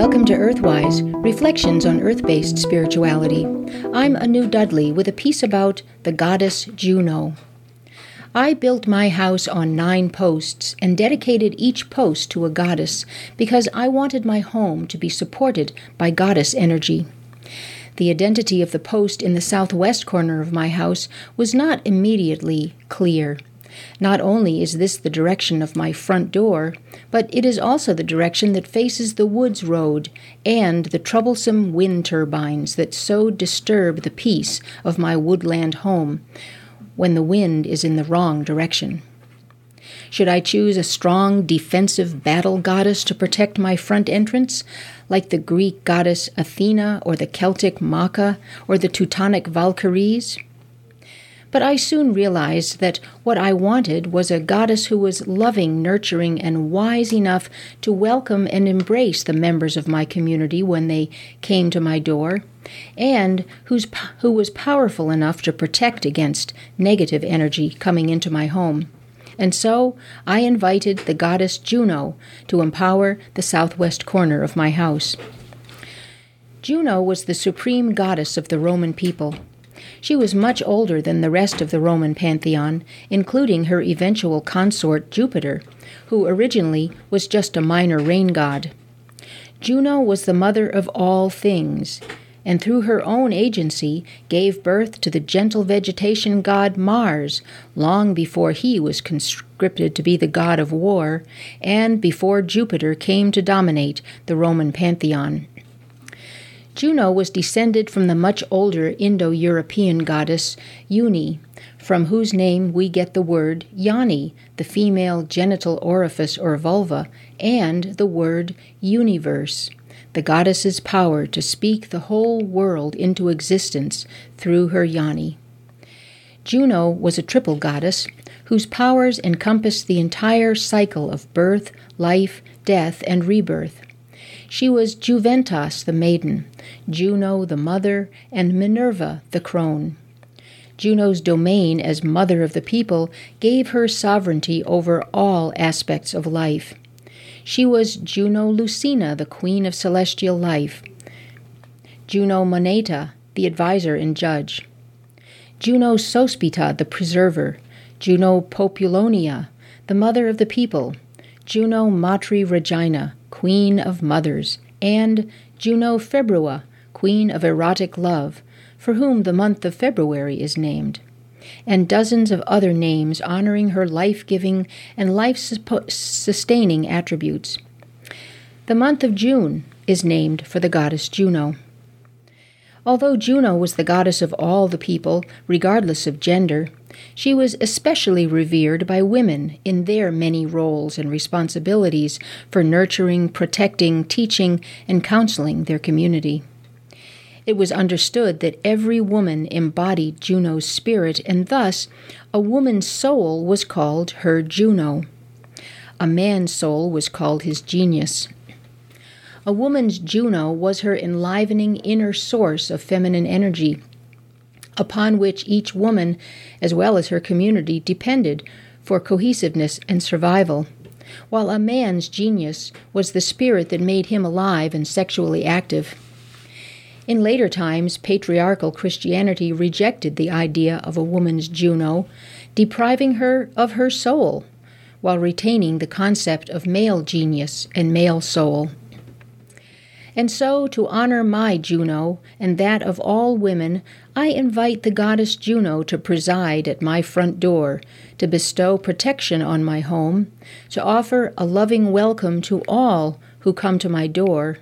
Welcome to Earthwise Reflections on Earth based Spirituality. I'm Anu Dudley with a piece about the goddess Juno. I built my house on nine posts and dedicated each post to a goddess because I wanted my home to be supported by goddess energy. The identity of the post in the southwest corner of my house was not immediately clear. Not only is this the direction of my front door, but it is also the direction that faces the woods road and the troublesome wind turbines that so disturb the peace of my woodland home when the wind is in the wrong direction. Should I choose a strong defensive battle goddess to protect my front entrance, like the Greek goddess Athena or the Celtic Macha or the Teutonic Valkyries? But I soon realized that what I wanted was a goddess who was loving, nurturing, and wise enough to welcome and embrace the members of my community when they came to my door, and whose, who was powerful enough to protect against negative energy coming into my home. And so I invited the goddess Juno to empower the southwest corner of my house. Juno was the supreme goddess of the Roman people. She was much older than the rest of the Roman pantheon, including her eventual consort Jupiter, who originally was just a minor rain god. Juno was the mother of all things, and through her own agency gave birth to the gentle vegetation god Mars, long before he was conscripted to be the god of war, and before Jupiter came to dominate the Roman pantheon. Juno was descended from the much older Indo European goddess Uni, from whose name we get the word yoni, the female genital orifice or vulva, and the word universe, the goddess's power to speak the whole world into existence through her yoni. Juno was a triple goddess whose powers encompassed the entire cycle of birth, life, death, and rebirth. She was Juventas the maiden, Juno the mother, and Minerva the crone. Juno's domain as mother of the people gave her sovereignty over all aspects of life. She was Juno Lucina, the queen of celestial life, Juno Moneta, the adviser and judge, Juno Sospita, the preserver, Juno Populonia, the mother of the people, Juno Matri Regina, queen of mothers, and Juno Februa, queen of erotic love, for whom the month of February is named, and dozens of other names honoring her life giving and life sustaining attributes. The month of June is named for the goddess Juno. Although Juno was the goddess of all the people, regardless of gender, she was especially revered by women in their many roles and responsibilities for nurturing, protecting, teaching, and counseling their community. It was understood that every woman embodied Juno's spirit, and thus a woman's soul was called her Juno. A man's soul was called his genius. A woman's Juno was her enlivening inner source of feminine energy upon which each woman, as well as her community, depended for cohesiveness and survival, while a man's genius was the spirit that made him alive and sexually active. In later times, patriarchal Christianity rejected the idea of a woman's Juno, depriving her of her soul, while retaining the concept of male genius and male soul. And so, to honor my Juno and that of all women, I invite the goddess Juno to preside at my front door, to bestow protection on my home, to offer a loving welcome to all who come to my door,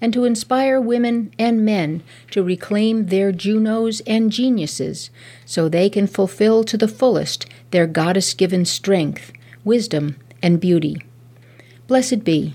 and to inspire women and men to reclaim their Junos and geniuses so they can fulfill to the fullest their goddess given strength, wisdom, and beauty. Blessed be.